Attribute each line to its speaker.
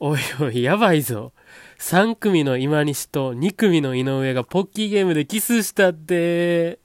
Speaker 1: おいおい、やばいぞ。3組の今西と2組の井上がポッキーゲームでキスしたって。